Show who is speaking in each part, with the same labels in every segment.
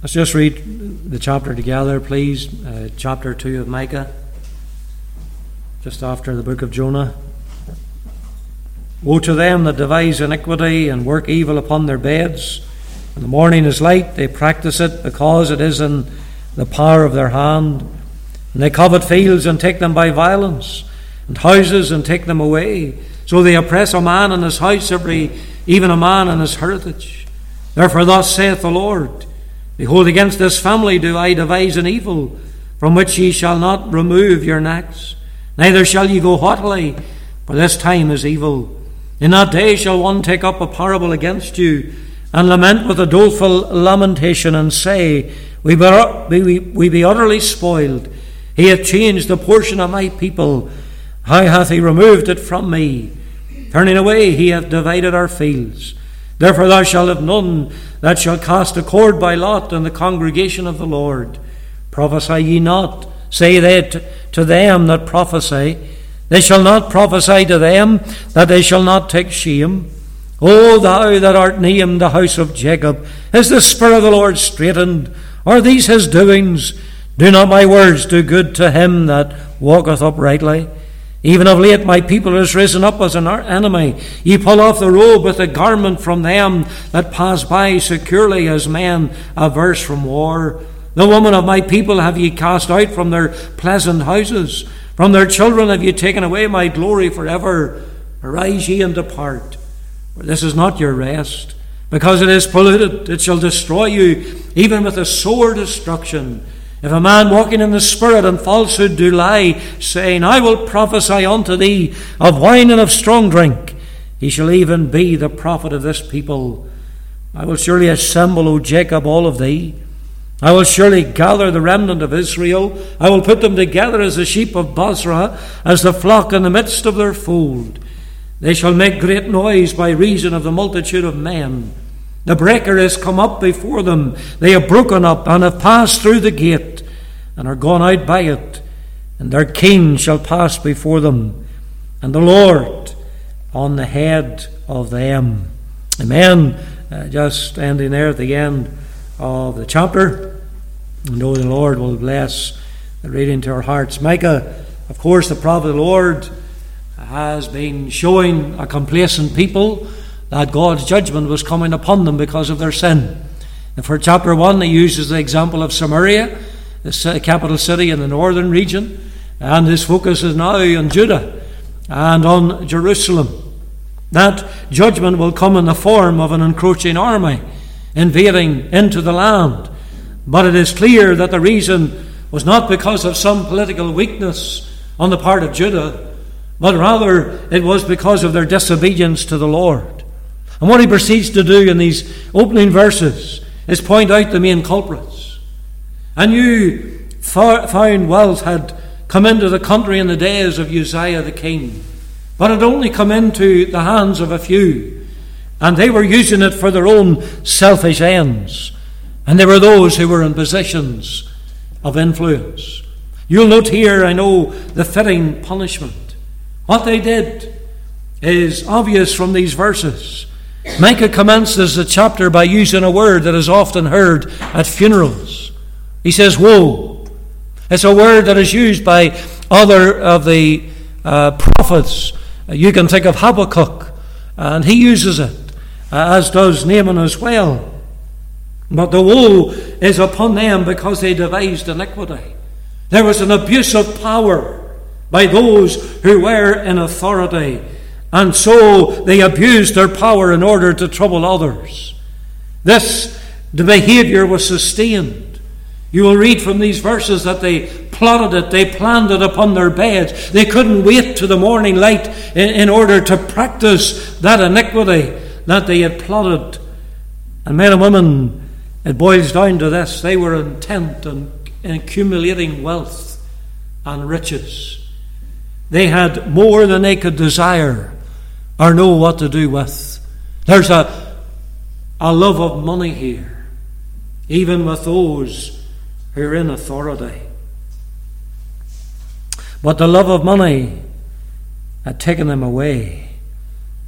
Speaker 1: Let's just read the chapter together, please. Uh, chapter 2 of Micah, just after the book of Jonah. Woe to them that devise iniquity and work evil upon their beds. When the morning is light, they practice it because it is in the power of their hand. And they covet fields and take them by violence, and houses and take them away. So they oppress a man in his house, every even a man in his heritage. Therefore, thus saith the Lord Behold, against this family do I devise an evil, from which ye shall not remove your necks, neither shall ye go haughtily, for this time is evil. In that day shall one take up a parable against you, and lament with a doleful lamentation, and say, We be, we, be utterly spoiled. He hath changed the portion of my people. How hath he removed it from me? Turning away, he hath divided our fields. Therefore thou shalt have none that shall cast a cord by lot in the congregation of the Lord. Prophesy ye not, say they to them that prophesy. They shall not prophesy to them that they shall not take shame. O thou that art named the house of Jacob, is the Spirit of the Lord straitened? Are these his doings? Do not my words do good to him that walketh uprightly? Even of late my people is risen up as an enemy. Ye pull off the robe with the garment from them that pass by securely as men averse from war. The woman of my people have ye cast out from their pleasant houses. From their children have ye taken away my glory forever. Arise ye and depart, for this is not your rest. Because it is polluted, it shall destroy you, even with a sore destruction. If a man walking in the Spirit and falsehood do lie, saying, I will prophesy unto thee of wine and of strong drink, he shall even be the prophet of this people. I will surely assemble, O Jacob, all of thee I will surely gather the remnant of Israel. I will put them together as the sheep of Bozrah, as the flock in the midst of their fold. They shall make great noise by reason of the multitude of men. The breaker is come up before them. They have broken up and have passed through the gate and are gone out by it. And their king shall pass before them, and the Lord on the head of them. Amen. Uh, just ending there at the end of the chapter. And know the Lord will bless the reading to our hearts. Micah, of course, the prophet of the Lord, has been showing a complacent people that God's judgment was coming upon them because of their sin. And for chapter 1, he uses the example of Samaria, the capital city in the northern region, and his focus is now on Judah and on Jerusalem. That judgment will come in the form of an encroaching army invading into the land. But it is clear that the reason was not because of some political weakness on the part of Judah, but rather it was because of their disobedience to the Lord. And what he proceeds to do in these opening verses is point out the main culprits. A new found wealth had come into the country in the days of Uzziah the king, but had only come into the hands of a few. And they were using it for their own selfish ends. And there were those who were in positions of influence. You'll note here, I know, the fitting punishment. What they did is obvious from these verses. Micah commences the chapter by using a word that is often heard at funerals. He says, Woe. It's a word that is used by other of the uh, prophets. You can think of Habakkuk, and he uses it as does Nahum as well. But the woe is upon them because they devised iniquity. There was an abuse of power by those who were in authority, and so they abused their power in order to trouble others. This the behavior was sustained. You will read from these verses that they plotted it, they planned it upon their beds. They couldn't wait to the morning light in, in order to practice that iniquity that they had plotted. And men and women, it boils down to this they were intent on accumulating wealth and riches. They had more than they could desire or know what to do with. There's a, a love of money here, even with those who are in authority. But the love of money had taken them away.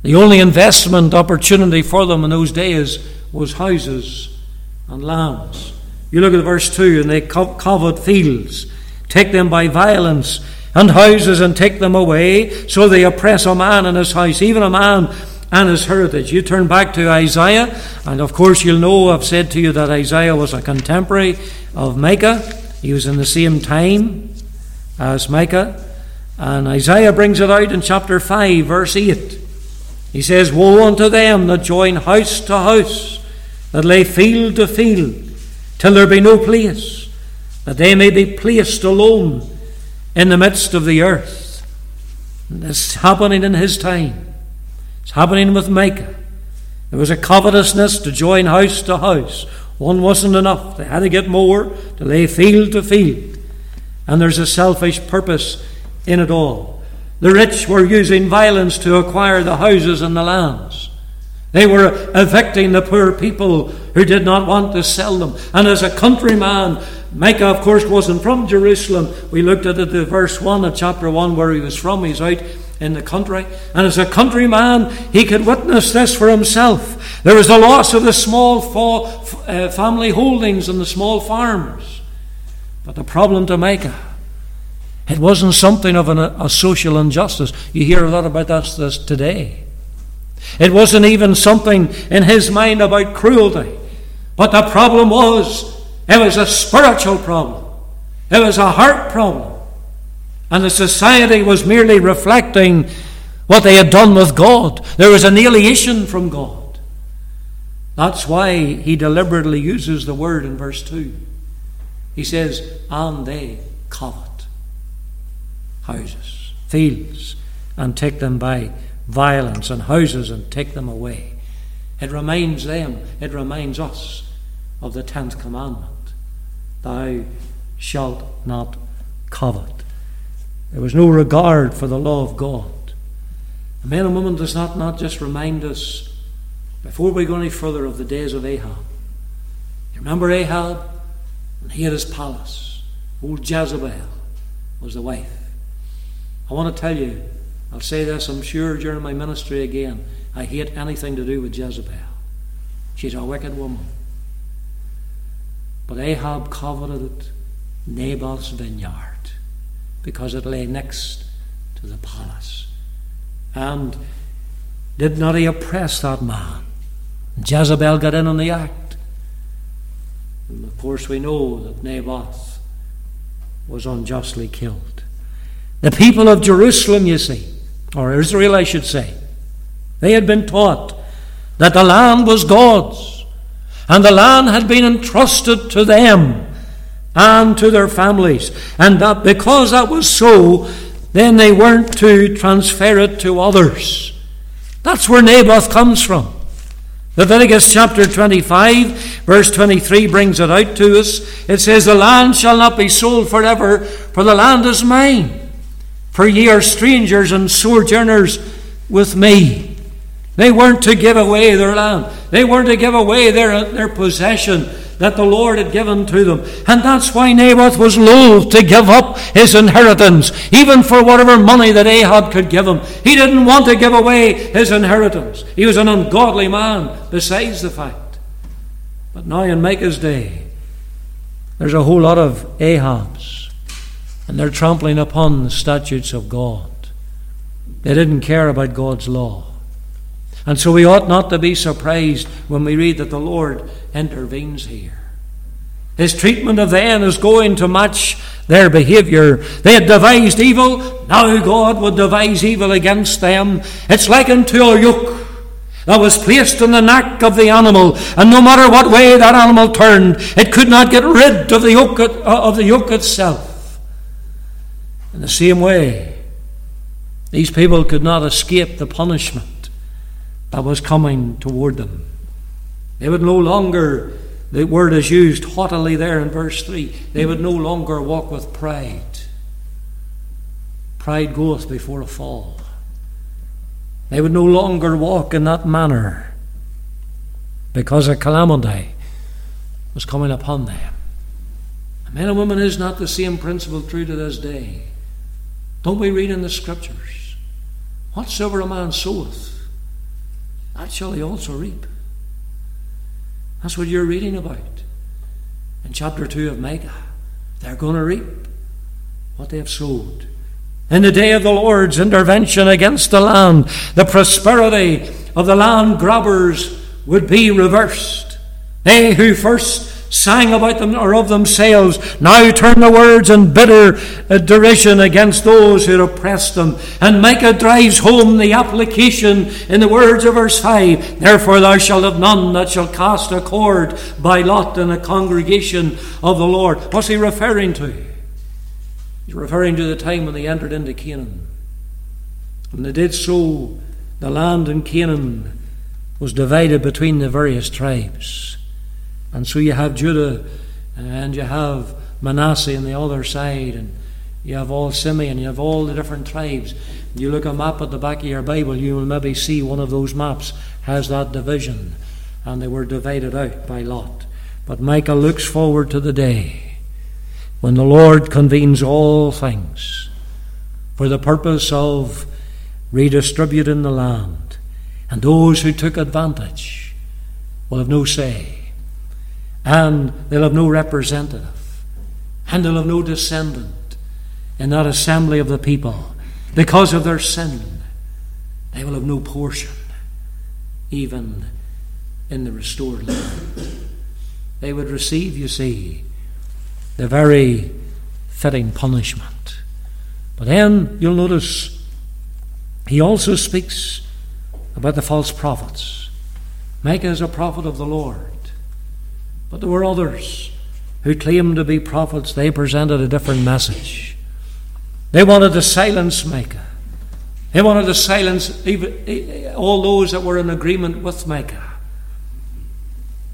Speaker 1: The only investment opportunity for them in those days was houses and lands. You look at verse 2 and they covet fields, take them by violence, and houses and take them away. So they oppress a man and his house, even a man and his heritage. You turn back to Isaiah, and of course, you'll know I've said to you that Isaiah was a contemporary of Micah. He was in the same time as Micah. And Isaiah brings it out in chapter 5, verse 8. He says, Woe unto them that join house to house, that lay field to field, till there be no place, that they may be placed alone in the midst of the earth. And is happening in his time. It's happening with Micah. There was a covetousness to join house to house. One wasn't enough. They had to get more, to lay field to field. And there's a selfish purpose in it all. The rich were using violence to acquire the houses and the lands. They were evicting the poor people who did not want to sell them. And as a countryman, Micah, of course, wasn't from Jerusalem. We looked at the verse 1 of chapter 1, where he was from. He's out in the country. And as a countryman, he could witness this for himself. There was the loss of the small uh, family holdings and the small farms. But the problem to Micah, it wasn't something of an, a social injustice. You hear a lot about that today. It wasn't even something in his mind about cruelty. But the problem was, it was a spiritual problem. It was a heart problem. And the society was merely reflecting what they had done with God. There was an alienation from God. That's why he deliberately uses the word in verse 2. He says, And they covet houses, fields, and take them by violence, and houses, and take them away. It reminds them, it reminds us of the tenth commandment Thou shalt not covet. There was no regard for the law of God. A man and woman does not, not just remind us, before we go any further, of the days of Ahab. You remember Ahab? And he had his palace. Old Jezebel was the wife. I want to tell you, I'll say this, I'm sure, during my ministry again. I hate anything to do with Jezebel. She's a wicked woman. But Ahab coveted Naboth's vineyard because it lay next to the palace. And did not he oppress that man? Jezebel got in on the act. And of course, we know that Naboth was unjustly killed. The people of Jerusalem, you see, or Israel, I should say, they had been taught that the land was God's, and the land had been entrusted to them and to their families. And that because that was so, then they weren't to transfer it to others. That's where Naboth comes from. Leviticus chapter 25, verse 23 brings it out to us. It says, The land shall not be sold forever, for the land is mine. For ye are strangers and sojourners with me. They weren't to give away their land. They weren't to give away their, their possession that the Lord had given to them. And that's why Naboth was loath to give up his inheritance, even for whatever money that Ahab could give him. He didn't want to give away his inheritance. He was an ungodly man, besides the fact. But now in Micah's day, there's a whole lot of Ahabs, and they're trampling upon the statutes of God. They didn't care about God's law. And so we ought not to be surprised when we read that the Lord intervenes here. His treatment of them is going to match their behavior. They had devised evil, now God would devise evil against them. It's like unto a yoke that was placed on the neck of the animal, and no matter what way that animal turned, it could not get rid of the yoke, uh, of the yoke itself. In the same way, these people could not escape the punishment that was coming toward them. They would no longer, the word is used haughtily there in verse 3, they would no longer walk with pride. Pride goeth before a fall. They would no longer walk in that manner because a calamity was coming upon them. Men and women is not the same principle true to this day. Don't we read in the scriptures? Whatsoever a man soweth, that shall he also reap. That's what you're reading about. in chapter 2 of Micah. They're going to reap what they have sowed. In the day of the Lord's intervention against the land, the prosperity of the land grabbers would be reversed. They who first sang about them or of themselves, now turn the words in bitter uh, derision against those who oppressed them. And Micah drives home the application in the words of verse 5 Therefore thou shalt have none that shall cast a cord by lot in the congregation of the Lord. What's he referring to? He's referring to the time when they entered into Canaan. When they did so, the land in Canaan was divided between the various tribes. And so you have Judah and you have Manasseh on the other side, and you have all Simeon, you have all the different tribes. You look a map at the back of your Bible, you will maybe see one of those maps has that division, and they were divided out by lot. But Micah looks forward to the day when the Lord convenes all things for the purpose of redistributing the land, and those who took advantage will have no say and they'll have no representative, and they'll have no descendant in that assembly of the people. Because of their sin, they will have no portion, even in the restored land. They would receive, you see, the very fitting punishment. But then you'll notice he also speaks about the false prophets. Micah is a prophet of the Lord. But there were others who claimed to be prophets. They presented a different message. They wanted to silence Micah. They wanted to silence even, all those that were in agreement with Micah.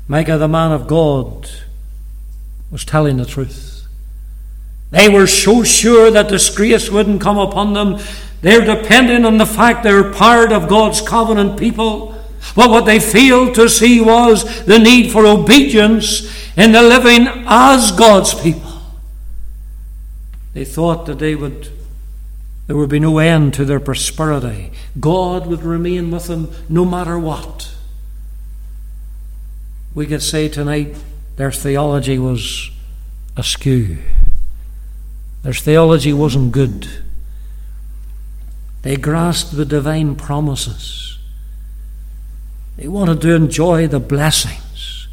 Speaker 1: Micah, the man of God, was telling the truth. They were so sure that disgrace wouldn't come upon them. They're dependent on the fact they're part of God's covenant people. But what they failed to see was the need for obedience in the living as God's people. They thought that they would there would be no end to their prosperity. God would remain with them no matter what. We could say tonight their theology was askew. Their theology wasn't good. They grasped the divine promises they wanted to enjoy the blessings.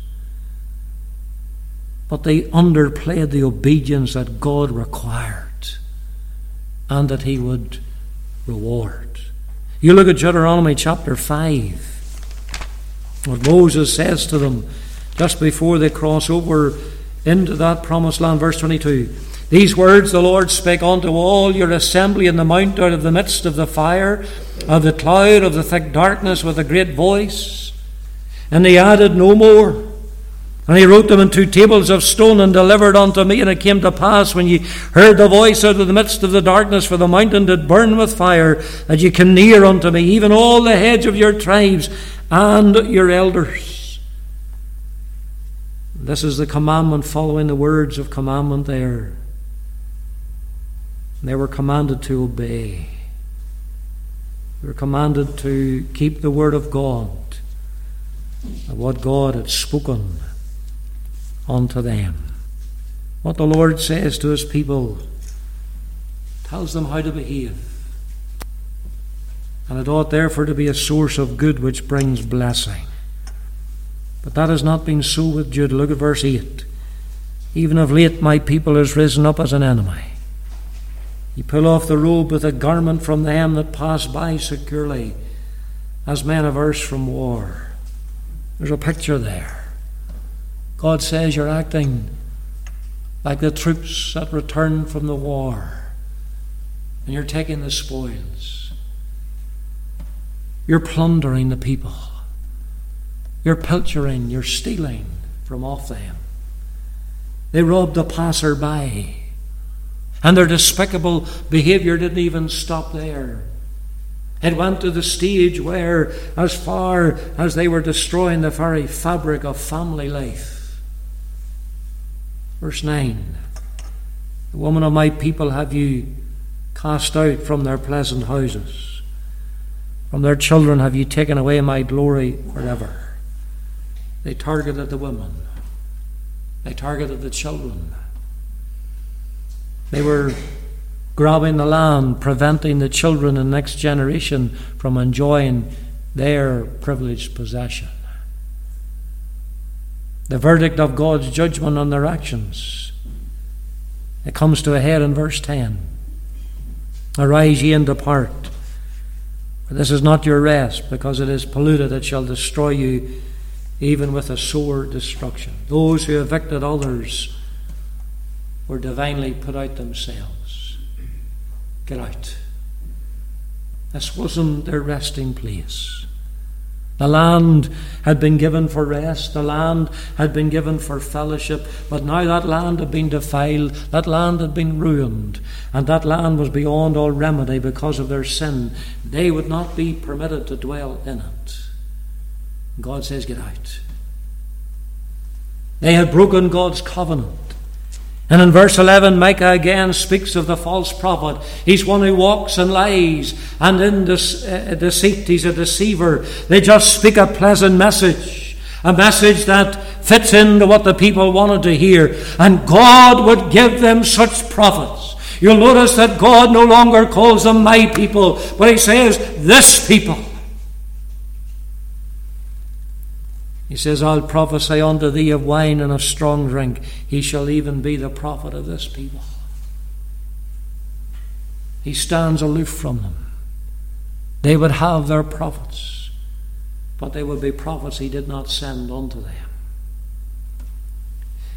Speaker 1: But they underplayed the obedience that God required and that He would reward. You look at Deuteronomy chapter 5, what Moses says to them just before they cross over into that promised land, verse 22. These words the Lord spake unto all your assembly in the mount out of the midst of the fire, of the cloud, of the thick darkness, with a great voice. And he added no more. And he wrote them in two tables of stone and delivered unto me. And it came to pass when ye heard the voice out of the midst of the darkness, for the mountain did burn with fire, that ye came near unto me, even all the heads of your tribes and your elders. This is the commandment following the words of commandment there. They were commanded to obey. They were commanded to keep the word of God and what God had spoken unto them. What the Lord says to his people tells them how to behave. And it ought therefore to be a source of good which brings blessing. But that has not been so with Judah. Look at verse 8. Even of late my people has risen up as an enemy. He pull off the robe with a garment from them that pass by securely, as men averse from war. There's a picture there. God says you're acting like the troops that return from the war, and you're taking the spoils. You're plundering the people. You're pilchering, you're stealing from off them. They robbed the passer by. And their despicable behavior didn't even stop there. It went to the stage where, as far as they were destroying the very fabric of family life. Verse 9 The woman of my people have you cast out from their pleasant houses. From their children have you taken away my glory forever. They targeted the women. They targeted the children. They were grabbing the land, preventing the children and next generation from enjoying their privileged possession. The verdict of God's judgment on their actions. It comes to a head in verse 10. Arise ye and depart. For this is not your rest, because it is polluted, it shall destroy you even with a sore destruction. Those who evicted others were divinely put out themselves. Get out. This wasn't their resting place. The land had been given for rest, the land had been given for fellowship, but now that land had been defiled, that land had been ruined, and that land was beyond all remedy because of their sin. They would not be permitted to dwell in it. God says, Get out. They had broken God's covenant. And in verse 11, Micah again speaks of the false prophet. He's one who walks and lies and in uh, deceit. He's a deceiver. They just speak a pleasant message, a message that fits into what the people wanted to hear. And God would give them such prophets. You'll notice that God no longer calls them my people, but He says, this people. He says, I'll prophesy unto thee of wine and of strong drink. He shall even be the prophet of this people. He stands aloof from them. They would have their prophets, but they would be prophets he did not send unto them.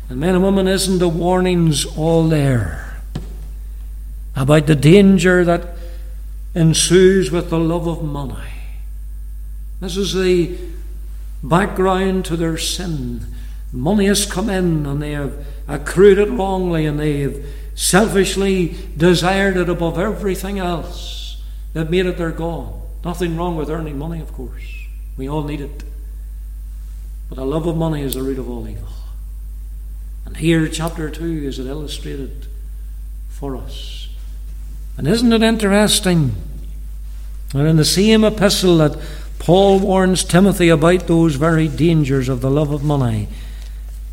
Speaker 1: And men and women, isn't the warnings all there about the danger that ensues with the love of money? This is the background to their sin. Money has come in and they have accrued it wrongly and they have selfishly desired it above everything else. They've made it their God. Nothing wrong with earning money, of course. We all need it. But the love of money is the root of all evil. And here, chapter 2, is it illustrated for us. And isn't it interesting that in the same epistle that Paul warns Timothy about those very dangers of the love of money,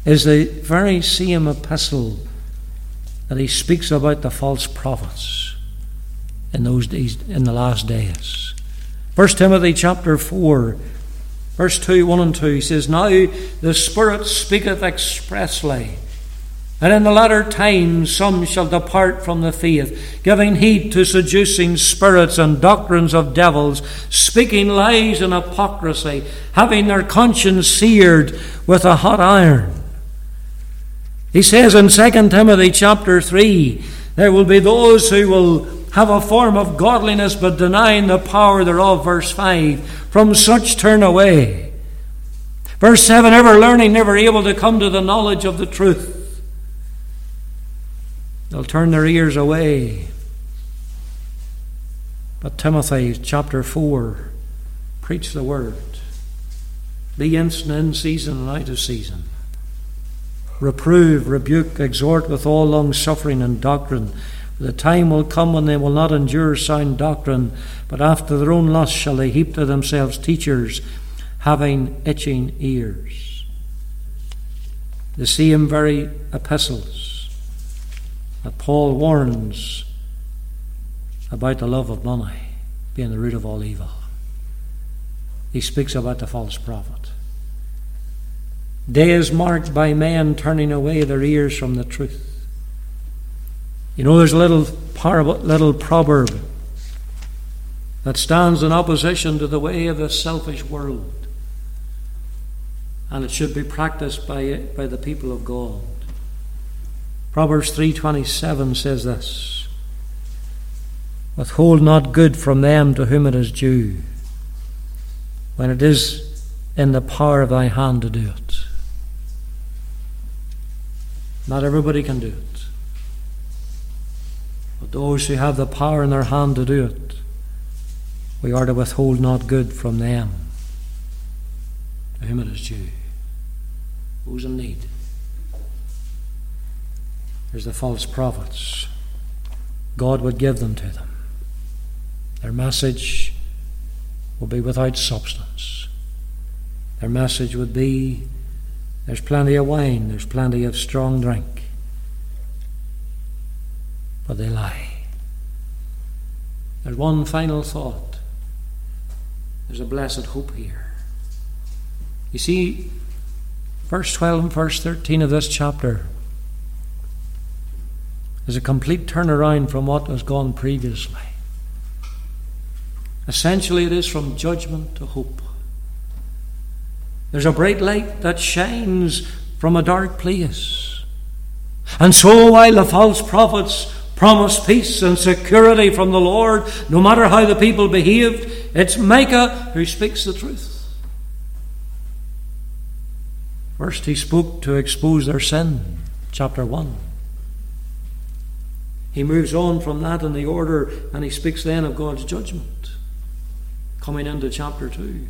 Speaker 1: is the very same epistle that he speaks about the false prophets in those days, in the last days. 1 Timothy chapter 4, verse 2, 1 and 2, he says, Now the Spirit speaketh expressly and in the latter times some shall depart from the faith, giving heed to seducing spirits and doctrines of devils, speaking lies and hypocrisy, having their conscience seared with a hot iron. He says in 2 Timothy chapter 3, there will be those who will have a form of godliness but denying the power thereof. Verse 5, from such turn away. Verse 7, ever learning, never able to come to the knowledge of the truth. They'll turn their ears away. But Timothy chapter 4 preach the word. Be instant in season and out of season. Reprove, rebuke, exhort with all long suffering and doctrine. For the time will come when they will not endure sound doctrine, but after their own lust shall they heap to themselves teachers having itching ears. The same very epistles that Paul warns about the love of money being the root of all evil. He speaks about the false prophet. Days marked by men turning away their ears from the truth. You know, there's a little parable, little proverb that stands in opposition to the way of the selfish world, and it should be practiced by, by the people of God. Proverbs 3:27 says this: Withhold not good from them to whom it is due, when it is in the power of thy hand to do it. Not everybody can do it. But those who have the power in their hand to do it, we are to withhold not good from them to whom it is due. Who's in need? There's the false prophets. God would give them to them. Their message will be without substance. Their message would be There's plenty of wine, there's plenty of strong drink. But they lie. There's one final thought. There's a blessed hope here. You see, verse 12 and verse 13 of this chapter is a complete turnaround from what has gone previously. Essentially, it is from judgment to hope. There's a bright light that shines from a dark place. And so, while the false prophets promised peace and security from the Lord, no matter how the people behaved, it's Micah who speaks the truth. First, he spoke to expose their sin, chapter 1. He moves on from that in the order and he speaks then of God's judgment coming into chapter 2.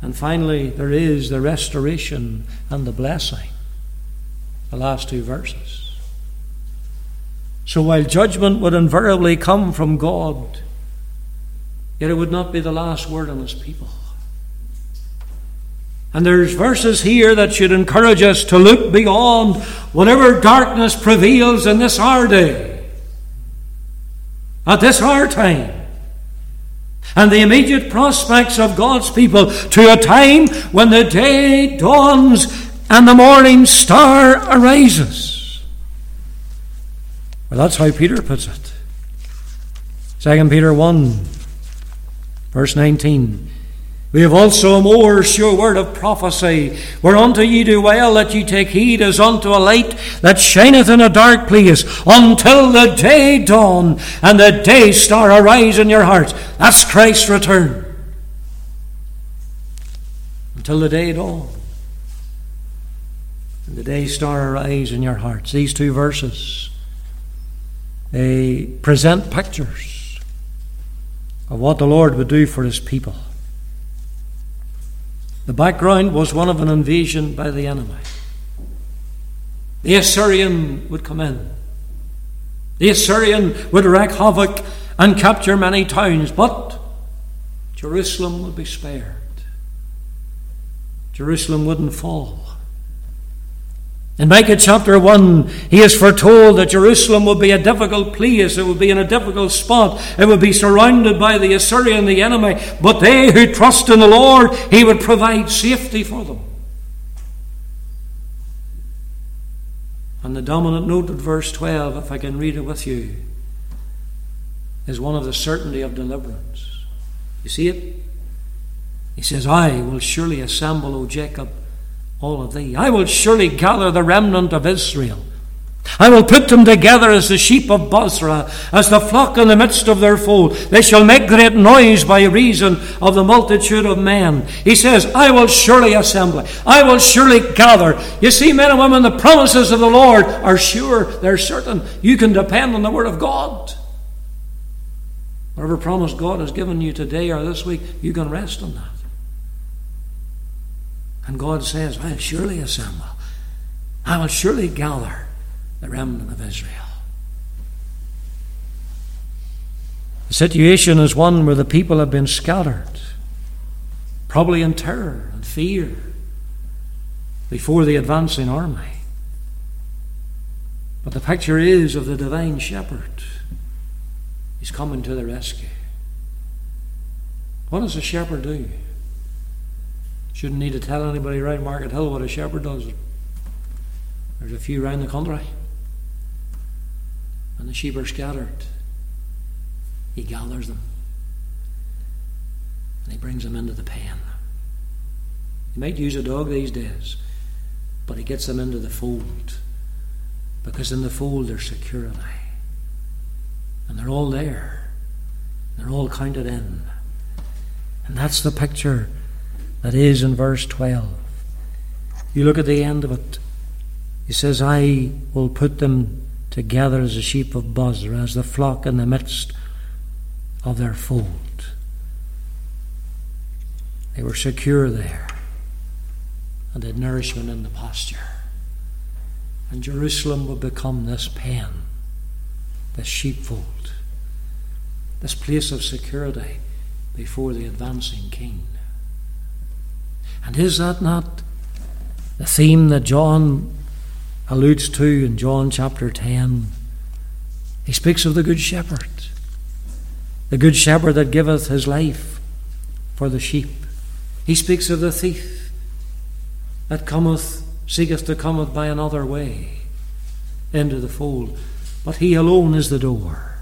Speaker 1: And finally, there is the restoration and the blessing, the last two verses. So while judgment would invariably come from God, yet it would not be the last word on his people. And there's verses here that should encourage us to look beyond whatever darkness prevails in this our day, at this our time and the immediate prospects of God's people to a time when the day dawns and the morning star arises. Well, that's how Peter puts it. 2 Peter 1, verse 19. We have also a more sure word of prophecy, whereunto ye do well that ye take heed as unto a light that shineth in a dark place, until the day dawn and the day star arise in your hearts. That's Christ's return. Until the day dawn and the day star arise in your hearts. These two verses, they present pictures of what the Lord would do for his people. The background was one of an invasion by the enemy. The Assyrian would come in. The Assyrian would wreak havoc and capture many towns, but Jerusalem would be spared. Jerusalem wouldn't fall. In Micah chapter 1, he is foretold that Jerusalem will be a difficult place. It will be in a difficult spot. It will be surrounded by the Assyrian, the enemy. But they who trust in the Lord, he would provide safety for them. And the dominant note of verse 12, if I can read it with you, is one of the certainty of deliverance. You see it? He says, I will surely assemble, O Jacob all of thee. I will surely gather the remnant of Israel. I will put them together as the sheep of Bozrah, as the flock in the midst of their fold. They shall make great noise by reason of the multitude of men. He says, I will surely assemble. I will surely gather. You see, men and women, the promises of the Lord are sure, they're certain. You can depend on the Word of God. Whatever promise God has given you today or this week, you can rest on that. And God says, I'll surely assemble. I will surely gather the remnant of Israel. The situation is one where the people have been scattered, probably in terror and fear before the advancing army. But the picture is of the divine shepherd. He's coming to the rescue. What does a shepherd do? Shouldn't need to tell anybody around Markethill what a shepherd does. There's a few round the country. And the sheep are scattered. He gathers them. And he brings them into the pen. He might use a dog these days, but he gets them into the fold. Because in the fold there's security. And they're all there. They're all counted in. And that's the picture that is in verse 12. You look at the end of it. He says, I will put them together as a sheep of Bozrah, as the flock in the midst of their fold. They were secure there and had nourishment in the pasture. And Jerusalem would become this pen, this sheepfold, this place of security before the advancing king. And is that not the theme that John alludes to in John chapter 10? He speaks of the Good Shepherd, the Good Shepherd that giveth his life for the sheep. He speaks of the thief that cometh, seeketh to cometh by another way into the fold. But he alone is the door.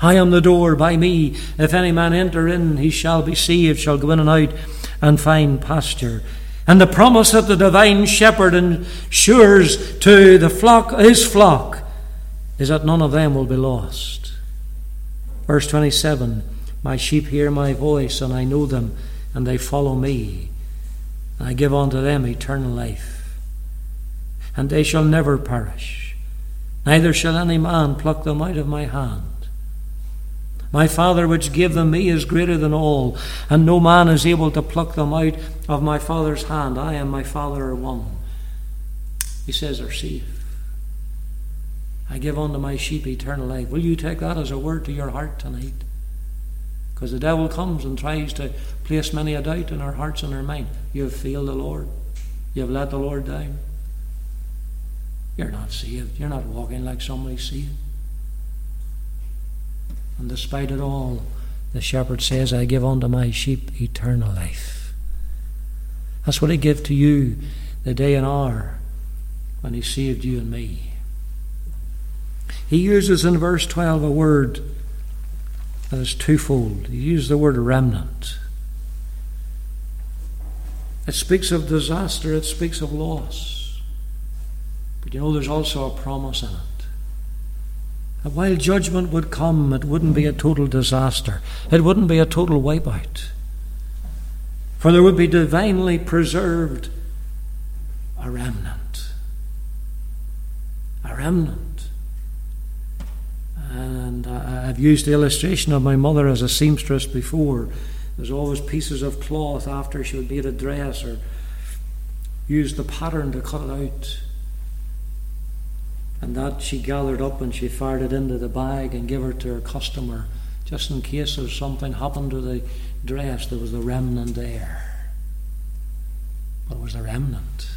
Speaker 1: I am the door by me. If any man enter in, he shall be saved, shall go in and out and fine pasture. And the promise that the divine shepherd ensures to the flock, his flock, is that none of them will be lost. Verse 27 My sheep hear my voice, and I know them, and they follow me. And I give unto them eternal life, and they shall never perish, neither shall any man pluck them out of my hand. My Father which gave them me is greater than all, and no man is able to pluck them out of my Father's hand. I and my Father are one. He says they're safe. I give unto my sheep eternal life. Will you take that as a word to your heart tonight? Because the devil comes and tries to place many a doubt in our hearts and our mind. You have failed the Lord. You have let the Lord down. You're not saved. You're not walking like somebody saved. And despite it all, the shepherd says, I give unto my sheep eternal life. That's what he gave to you the day and hour when he saved you and me. He uses in verse 12 a word that is twofold. He uses the word remnant. It speaks of disaster, it speaks of loss. But you know, there's also a promise in it. While judgment would come, it wouldn't be a total disaster. It wouldn't be a total wipeout. For there would be divinely preserved a remnant. A remnant. And I've used the illustration of my mother as a seamstress before. There's always pieces of cloth after she would made a dress or used the pattern to cut it out. And that she gathered up and she fired it into the bag and gave it to her customer just in case if something happened to the dress, there was a remnant there. But it was a remnant.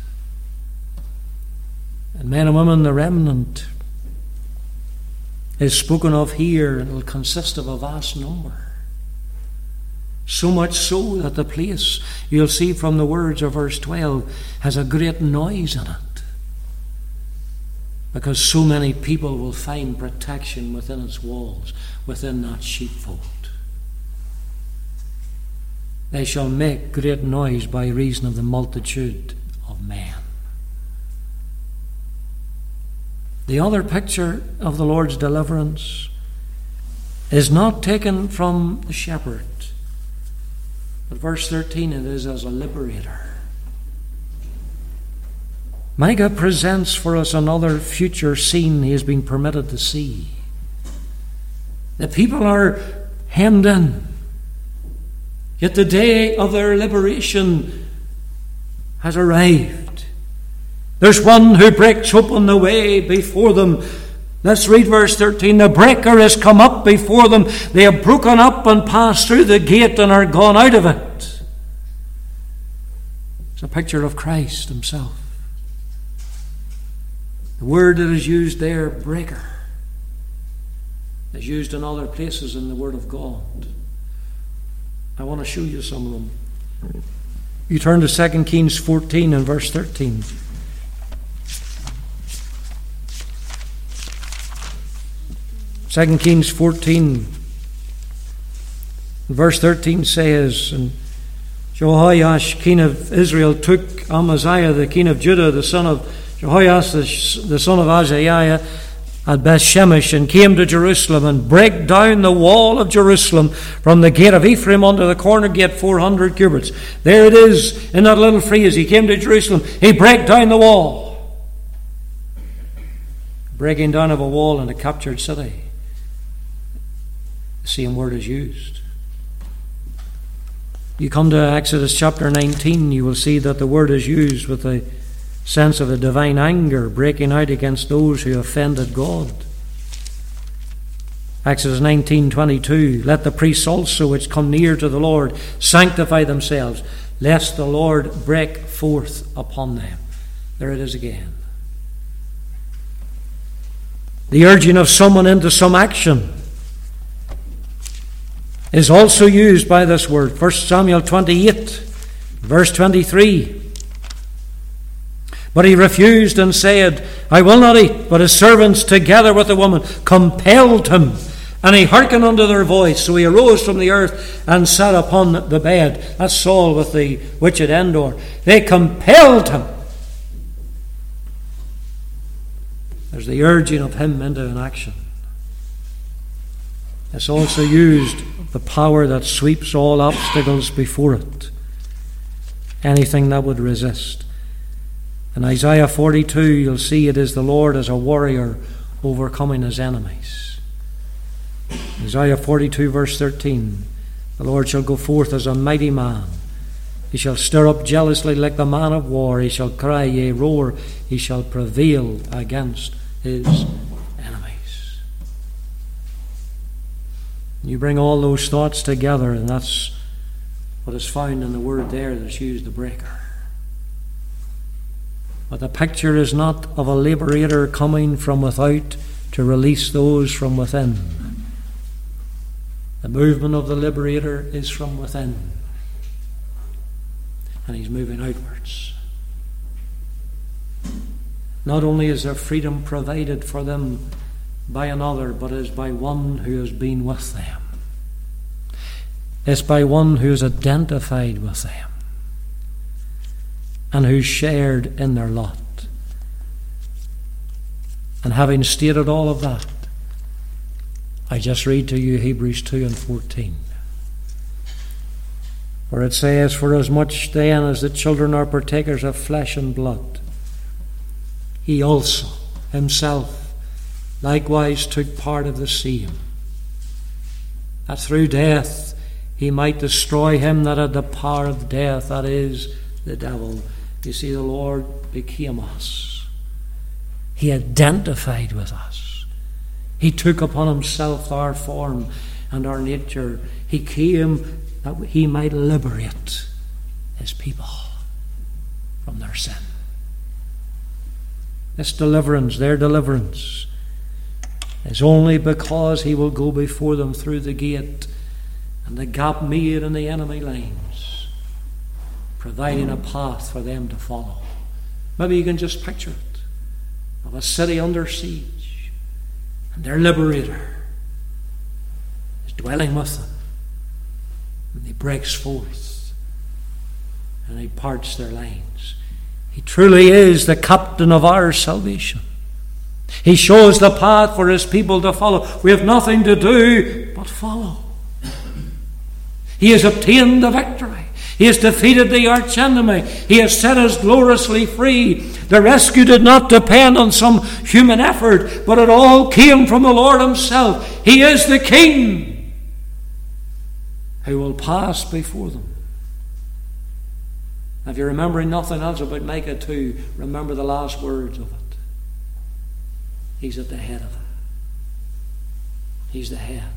Speaker 1: And men and women, the remnant is spoken of here and will consist of a vast number. So much so that the place, you'll see from the words of verse 12, has a great noise in it because so many people will find protection within its walls, within that sheepfold. They shall make great noise by reason of the multitude of men. The other picture of the Lord's deliverance is not taken from the shepherd, but verse 13 it is as a liberator. Micah presents for us another future scene he has been permitted to see. The people are hemmed in, yet the day of their liberation has arrived. There's one who breaks open the way before them. Let's read verse 13. The breaker has come up before them. They have broken up and passed through the gate and are gone out of it. It's a picture of Christ Himself. The word that is used there, breaker, is used in other places in the Word of God. I want to show you some of them. You turn to 2 Kings 14 and verse 13. Second Kings 14, verse 13 says, And Jehoash, king of Israel, took Amaziah, the king of Judah, the son of Jehoash, the, the son of Azariah, at Bethshemesh and came to Jerusalem and break down the wall of Jerusalem from the gate of Ephraim unto the corner gate 400 cubits. There it is in that little frieze. He came to Jerusalem. He break down the wall. Breaking down of a wall in a captured city. The same word is used. You come to Exodus chapter 19, you will see that the word is used with a sense of a divine anger breaking out against those who offended God. Exodus 19:22 Let the priests also which come near to the Lord sanctify themselves. lest the Lord break forth upon them. There it is again. The urging of someone into some action is also used by this word. 1 Samuel 28, verse 23. But he refused and said, I will not eat. But his servants, together with the woman, compelled him. And he hearkened unto their voice. So he arose from the earth and sat upon the bed. That's Saul with the witch at Endor. They compelled him. There's the urging of him into an action. It's also used the power that sweeps all obstacles before it. Anything that would resist. In Isaiah 42, you'll see it is the Lord as a warrior overcoming his enemies. Isaiah 42, verse 13 The Lord shall go forth as a mighty man. He shall stir up jealously like the man of war. He shall cry, yea, roar. He shall prevail against his enemies. You bring all those thoughts together, and that's what is found in the word there that's used, the breaker. But the picture is not of a liberator coming from without to release those from within. The movement of the liberator is from within, and he's moving outwards. Not only is there freedom provided for them by another, but is by one who has been with them. It's by one who is identified with them and who shared in their lot. And having stated all of that, I just read to you Hebrews 2 and 14. For it says, For as much then as the children are partakers of flesh and blood, he also himself likewise took part of the same, that through death he might destroy him that had the power of death, that is, the devil you see, the Lord became us. He identified with us. He took upon himself our form and our nature. He came that he might liberate his people from their sin. This deliverance, their deliverance, is only because he will go before them through the gate and the gap made in the enemy line providing a path for them to follow. Maybe you can just picture it of a city under siege, and their liberator is dwelling with them, and he breaks forth and he parts their lines. He truly is the captain of our salvation. He shows the path for his people to follow. We have nothing to do but follow. He has obtained the victory. He has defeated the arch enemy. He has set us gloriously free. The rescue did not depend on some human effort, but it all came from the Lord Himself. He is the King who will pass before them. If you're remembering nothing else about Micah 2, remember the last words of it. He's at the head of it. He's the head.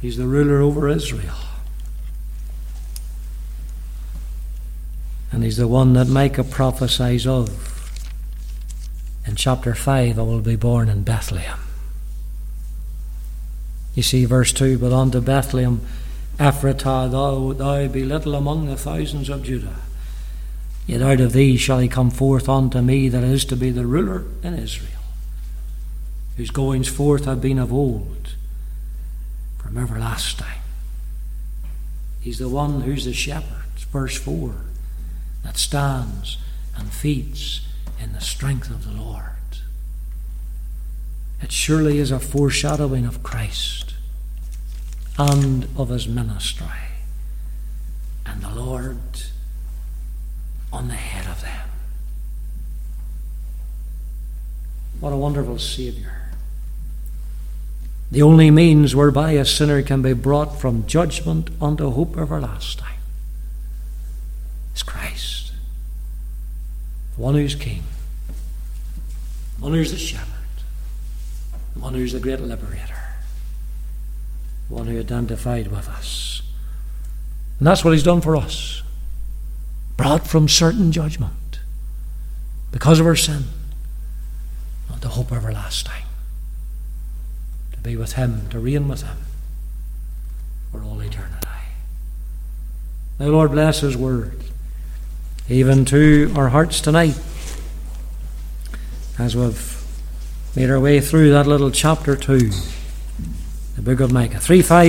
Speaker 1: He's the ruler over Israel. And he's the one that Micah prophesies of. In chapter 5, I will be born in Bethlehem. You see, verse 2 But unto Bethlehem, Ephratah, thou, thou be little among the thousands of Judah. Yet out of thee shall he come forth unto me that is to be the ruler in Israel, whose goings forth have been of old, from everlasting. He's the one who's the shepherd. Verse 4 that stands and feeds in the strength of the Lord. It surely is a foreshadowing of Christ and of his ministry, and the Lord on the head of them. What a wonderful Saviour. The only means whereby a sinner can be brought from judgment unto hope everlasting is Christ. The one who's king, one who's the shepherd, one who's the great liberator, one who identified with us. And that's what He's done for us. Brought from certain judgment. Because of our sin. Unto hope everlasting. To be with Him, to reign with Him. For all eternity. Now, Lord, bless His word, even to our hearts tonight, as we've made our way through that little chapter 2, the book of Micah. 3 5